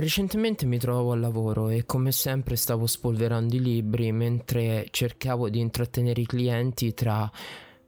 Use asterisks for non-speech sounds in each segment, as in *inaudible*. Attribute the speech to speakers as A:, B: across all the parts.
A: Recentemente mi trovavo al lavoro e come sempre stavo spolverando i libri mentre cercavo di intrattenere i clienti tra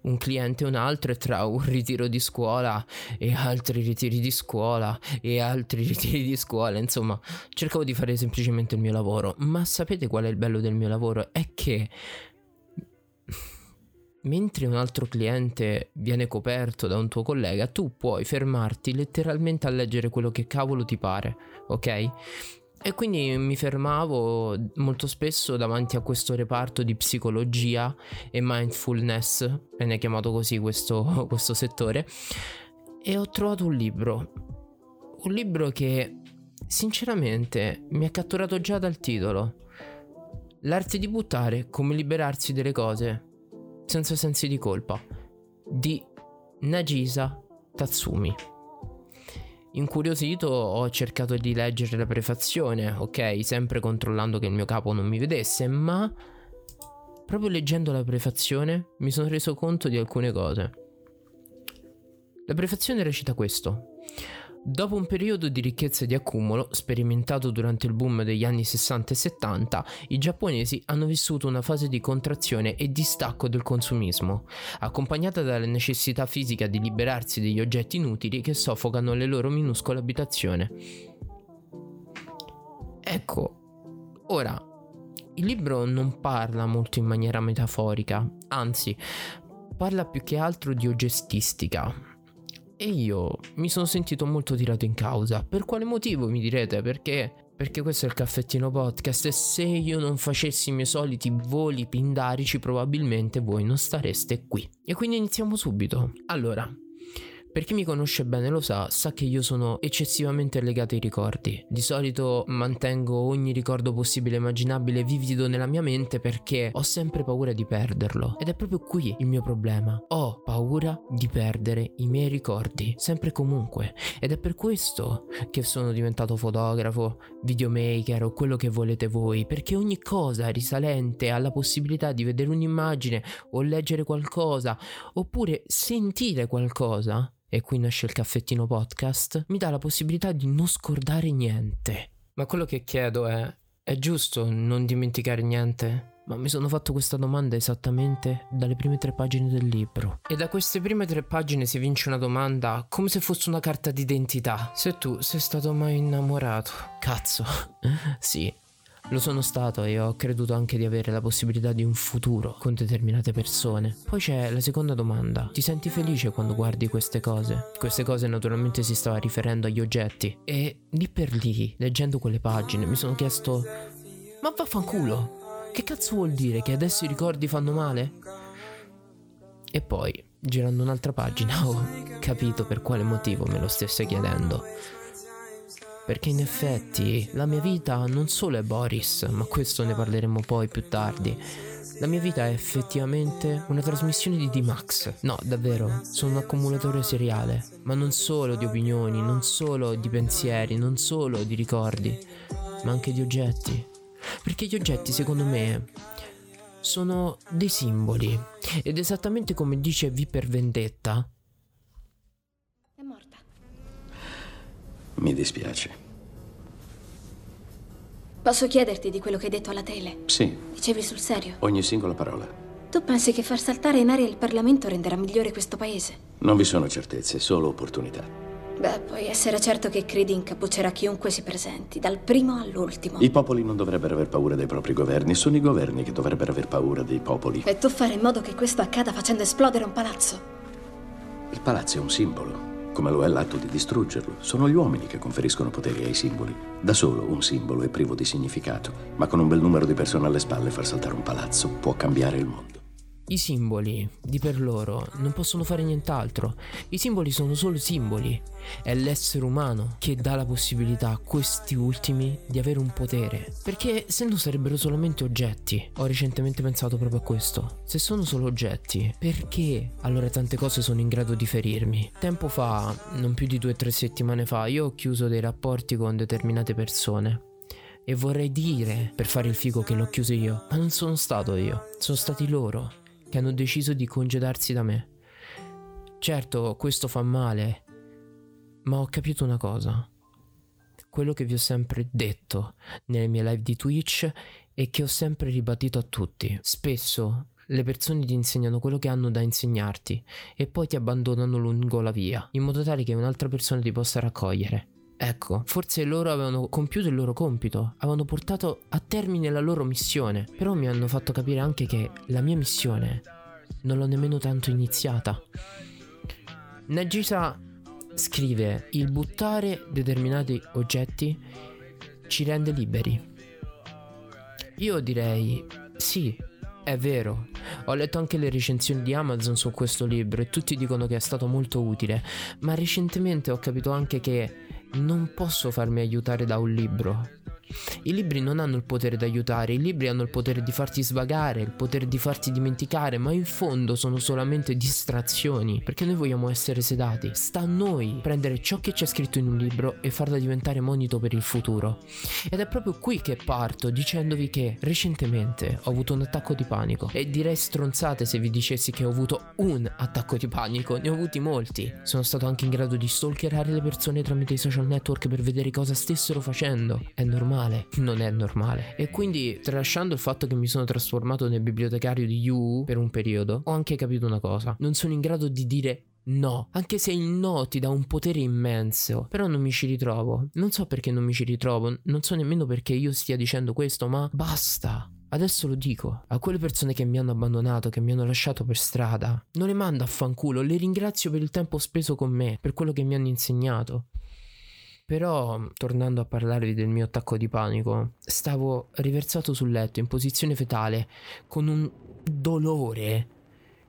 A: un cliente e un altro e tra un ritiro di scuola e altri ritiri di scuola e altri *laughs* ritiri di scuola, insomma, cercavo di fare semplicemente il mio lavoro. Ma sapete qual è il bello del mio lavoro? È che mentre un altro cliente viene coperto da un tuo collega, tu puoi fermarti letteralmente a leggere quello che cavolo ti pare, ok? E quindi mi fermavo molto spesso davanti a questo reparto di psicologia e mindfulness, viene chiamato così questo, *laughs* questo settore, e ho trovato un libro. Un libro che sinceramente mi ha catturato già dal titolo. L'arte di buttare, come liberarsi delle cose senza sensi di colpa di Nagisa Tatsumi. Incuriosito ho cercato di leggere la prefazione, ok, sempre controllando che il mio capo non mi vedesse, ma proprio leggendo la prefazione mi sono reso conto di alcune cose. La prefazione recita questo. Dopo un periodo di ricchezza e di accumulo, sperimentato durante il boom degli anni 60 e 70, i giapponesi hanno vissuto una fase di contrazione e distacco del consumismo, accompagnata dalla necessità fisica di liberarsi degli oggetti inutili che soffocano le loro minuscole abitazioni. Ecco, ora, il libro non parla molto in maniera metaforica, anzi, parla più che altro di oggettistica, e io mi sono sentito molto tirato in causa. Per quale motivo mi direte? Perché? Perché questo è il caffettino podcast e se io non facessi i miei soliti voli pindarici probabilmente voi non stareste qui. E quindi iniziamo subito. Allora, per chi mi conosce bene lo sa, sa che io sono eccessivamente legato ai ricordi. Di solito mantengo ogni ricordo possibile e immaginabile vivido nella mia mente perché ho sempre paura di perderlo. Ed è proprio qui il mio problema. Ho paura di perdere i miei ricordi, sempre e comunque. Ed è per questo che sono diventato fotografo, videomaker o quello che volete voi, perché ogni cosa risalente alla possibilità di vedere un'immagine o leggere qualcosa oppure sentire qualcosa e qui nasce il caffettino podcast, mi dà la possibilità di non scordare niente. Ma quello che chiedo è, è giusto non dimenticare niente? Ma mi sono fatto questa domanda esattamente dalle prime tre pagine del libro. E da queste prime tre pagine si vince una domanda come se fosse una carta d'identità. Se tu sei stato mai innamorato. Cazzo. *laughs* sì, lo sono stato e ho creduto anche di avere la possibilità di un futuro con determinate persone. Poi c'è la seconda domanda. Ti senti felice quando guardi queste cose? Queste cose naturalmente si stava riferendo agli oggetti. E lì per lì, leggendo quelle pagine, mi sono chiesto... Ma vaffanculo! Che cazzo vuol dire che adesso i ricordi fanno male? E poi, girando un'altra pagina, *laughs* ho capito per quale motivo me lo stesse chiedendo perché in effetti la mia vita non solo è Boris, ma questo ne parleremo poi più tardi. La mia vita è effettivamente una trasmissione di D-Max. No, davvero, sono un accumulatore seriale, ma non solo di opinioni, non solo di pensieri, non solo di ricordi, ma anche di oggetti. Perché gli oggetti, secondo me, sono dei simboli. Ed esattamente come dice V per Vendetta,
B: Mi dispiace.
C: Posso chiederti di quello che hai detto alla tele?
B: Sì.
C: Dicevi sul serio?
B: Ogni singola parola.
C: Tu pensi che far saltare in aria il Parlamento renderà migliore questo paese?
B: Non vi sono certezze, solo opportunità.
C: Beh, puoi essere certo che Creed incappuccerà chiunque si presenti, dal primo all'ultimo.
B: I popoli non dovrebbero aver paura dei propri governi, sono i governi che dovrebbero aver paura dei popoli.
C: E tu fare in modo che questo accada facendo esplodere un palazzo.
B: Il palazzo è un simbolo come lo è l'atto di distruggerlo. Sono gli uomini che conferiscono poteri ai simboli. Da solo un simbolo è privo di significato, ma con un bel numero di persone alle spalle far saltare un palazzo può cambiare il mondo.
A: I simboli, di per loro, non possono fare nient'altro. I simboli sono solo simboli. È l'essere umano che dà la possibilità a questi ultimi di avere un potere. Perché se no sarebbero solamente oggetti. Ho recentemente pensato proprio a questo. Se sono solo oggetti, perché allora tante cose sono in grado di ferirmi? Tempo fa, non più di due o tre settimane fa, io ho chiuso dei rapporti con determinate persone. E vorrei dire per fare il figo che l'ho chiuso io, ma non sono stato io, sono stati loro che hanno deciso di congedarsi da me. Certo, questo fa male, ma ho capito una cosa. quello che vi ho sempre detto nelle mie live di Twitch e che ho sempre ribadito a tutti. Spesso le persone ti insegnano quello che hanno da insegnarti e poi ti abbandonano lungo la via, in modo tale che un'altra persona ti possa raccogliere. Ecco, forse loro avevano compiuto il loro compito, avevano portato a termine la loro missione, però mi hanno fatto capire anche che la mia missione non l'ho nemmeno tanto iniziata. Nagisa scrive: Il buttare determinati oggetti ci rende liberi. Io direi sì, è vero. Ho letto anche le recensioni di Amazon su questo libro e tutti dicono che è stato molto utile, ma recentemente ho capito anche che non posso farmi aiutare da un libro. I libri non hanno il potere di aiutare, i libri hanno il potere di farti svagare, il potere di farti dimenticare, ma in fondo sono solamente distrazioni, perché noi vogliamo essere sedati. Sta a noi prendere ciò che c'è scritto in un libro e farla diventare monito per il futuro. Ed è proprio qui che parto dicendovi che recentemente ho avuto un attacco di panico e direi stronzate se vi dicessi che ho avuto un attacco di panico, ne ho avuti molti. Sono stato anche in grado di stalkerare le persone tramite i social network per vedere cosa stessero facendo. È normale normale, non è normale. E quindi, tralasciando il fatto che mi sono trasformato nel bibliotecario di You per un periodo, ho anche capito una cosa. Non sono in grado di dire No, anche se il no ti dà un potere immenso, però non mi ci ritrovo. Non so perché non mi ci ritrovo, non so nemmeno perché io stia dicendo questo, ma basta. Adesso lo dico, a quelle persone che mi hanno abbandonato, che mi hanno lasciato per strada, non le mando a fanculo, le ringrazio per il tempo speso con me, per quello che mi hanno insegnato. Però, tornando a parlarvi del mio attacco di panico, stavo riversato sul letto in posizione fetale con un dolore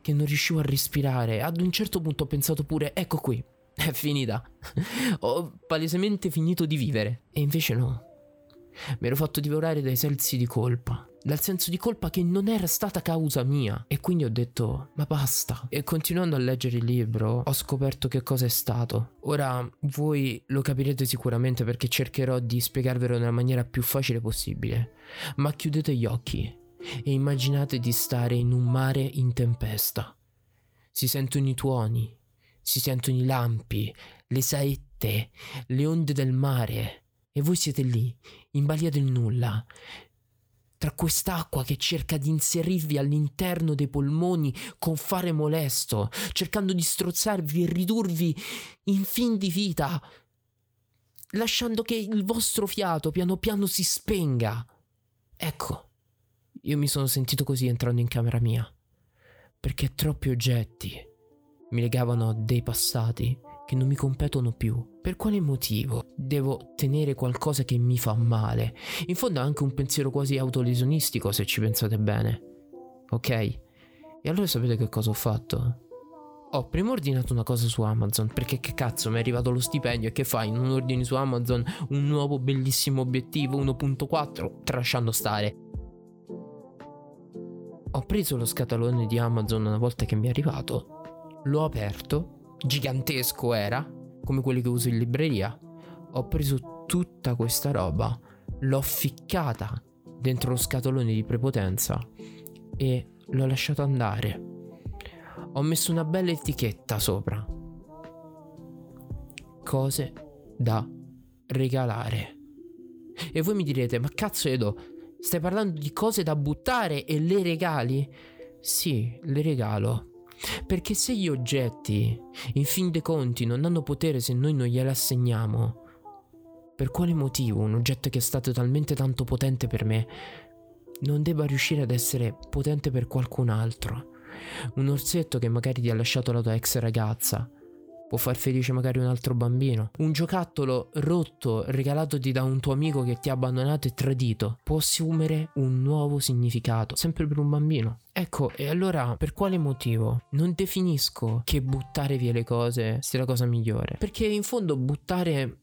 A: che non riuscivo a respirare. Ad un certo punto ho pensato pure, ecco qui, *laughs* è finita. *laughs* ho palesemente finito di vivere. E invece no. Mi ero fatto divorare dai sensi di colpa dal senso di colpa che non era stata causa mia. E quindi ho detto, ma basta. E continuando a leggere il libro, ho scoperto che cosa è stato. Ora voi lo capirete sicuramente perché cercherò di spiegarvelo nella maniera più facile possibile. Ma chiudete gli occhi e immaginate di stare in un mare in tempesta. Si sentono i tuoni, si sentono i lampi, le saette, le onde del mare. E voi siete lì, in balia del nulla, tra quest'acqua che cerca di inserirvi all'interno dei polmoni con fare molesto, cercando di strozzarvi e ridurvi in fin di vita, lasciando che il vostro fiato piano piano si spenga. Ecco, io mi sono sentito così entrando in camera mia, perché troppi oggetti mi legavano a dei passati che non mi competono più. Per quale motivo devo tenere qualcosa che mi fa male? In fondo è anche un pensiero quasi autolesionistico se ci pensate bene. Ok? E allora sapete che cosa ho fatto? Ho prima ordinato una cosa su Amazon perché che cazzo mi è arrivato lo stipendio e che fai? Non ordini su Amazon un nuovo bellissimo obiettivo 1.4 trasciando stare. Ho preso lo scatolone di Amazon una volta che mi è arrivato, l'ho aperto gigantesco era, come quelli che uso in libreria. Ho preso tutta questa roba, l'ho ficcata dentro lo scatolone di prepotenza e l'ho lasciato andare. Ho messo una bella etichetta sopra. Cose da regalare. E voi mi direte, ma cazzo Edo, stai parlando di cose da buttare e le regali? Sì, le regalo. Perché se gli oggetti, in fin dei conti, non hanno potere se noi non glieli assegniamo, per quale motivo un oggetto che è stato talmente tanto potente per me non debba riuscire ad essere potente per qualcun altro? Un orsetto che magari ti ha lasciato la tua ex ragazza, può far felice magari un altro bambino. Un giocattolo rotto regalatoti da un tuo amico che ti ha abbandonato e tradito può assumere un nuovo significato, sempre per un bambino. Ecco, e allora per quale motivo non definisco che buttare via le cose sia la cosa migliore? Perché in fondo buttare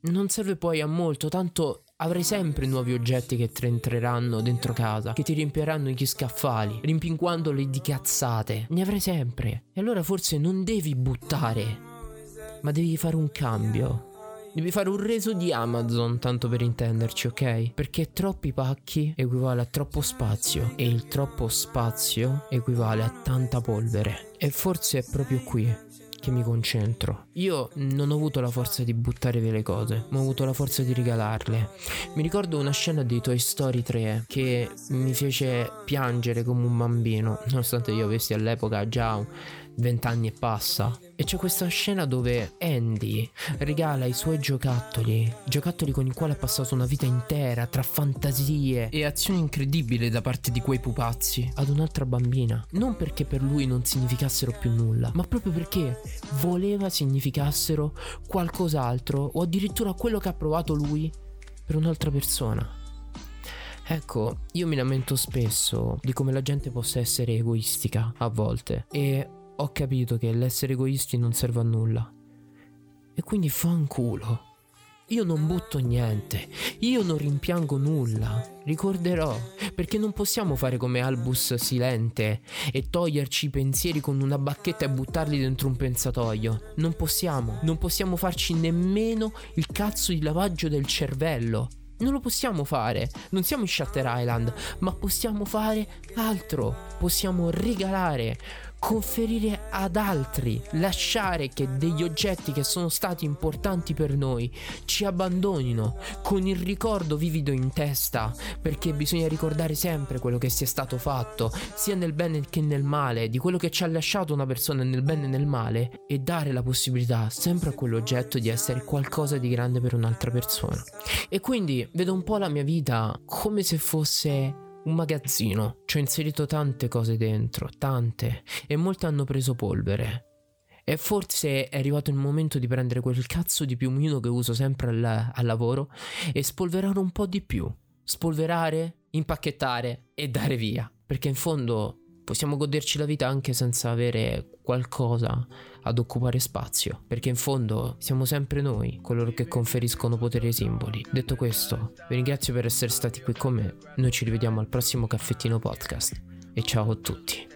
A: non serve poi a molto, tanto Avrai sempre nuovi oggetti che ti entreranno dentro casa, che ti riempieranno gli scaffali, rimpinguandoli di cazzate. Ne avrai sempre. E allora forse non devi buttare, ma devi fare un cambio. Devi fare un reso di Amazon, tanto per intenderci, ok? Perché troppi pacchi equivale a troppo spazio e il troppo spazio equivale a tanta polvere. E forse è proprio qui che mi concentro. Io non ho avuto la forza di buttare via le cose, ma ho avuto la forza di regalarle. Mi ricordo una scena di Toy Story 3 che mi fece piangere come un bambino, nonostante io avessi all'epoca già vent'anni e passa. E c'è questa scena dove Andy regala i suoi giocattoli, giocattoli con i quali ha passato una vita intera tra fantasie e azioni incredibili da parte di quei pupazzi ad un'altra bambina. Non perché per lui non significassero più nulla, ma proprio perché voleva significassero qualcos'altro o addirittura quello che ha provato lui per un'altra persona. Ecco, io mi lamento spesso di come la gente possa essere egoistica a volte e ho capito che l'essere egoisti non serve a nulla. E quindi fanculo. Io non butto niente, io non rimpiango nulla, ricorderò, perché non possiamo fare come Albus Silente e toglierci i pensieri con una bacchetta e buttarli dentro un pensatoio. Non possiamo, non possiamo farci nemmeno il cazzo di lavaggio del cervello. Non lo possiamo fare, non siamo in Shutter Island, ma possiamo fare altro, possiamo regalare conferire ad altri, lasciare che degli oggetti che sono stati importanti per noi ci abbandonino con il ricordo vivido in testa, perché bisogna ricordare sempre quello che si è stato fatto, sia nel bene che nel male, di quello che ci ha lasciato una persona nel bene e nel male, e dare la possibilità sempre a quell'oggetto di essere qualcosa di grande per un'altra persona. E quindi vedo un po' la mia vita come se fosse un magazzino. Ci ho inserito tante cose dentro, tante, e molte hanno preso polvere. E forse è arrivato il momento di prendere quel cazzo di piumino che uso sempre al, al lavoro e spolverare un po' di più. Spolverare, impacchettare e dare via. Perché in fondo possiamo goderci la vita anche senza avere qualcosa ad occupare spazio, perché in fondo siamo sempre noi coloro che conferiscono potere ai simboli. Detto questo, vi ringrazio per essere stati qui con me, noi ci rivediamo al prossimo caffettino podcast e ciao a tutti.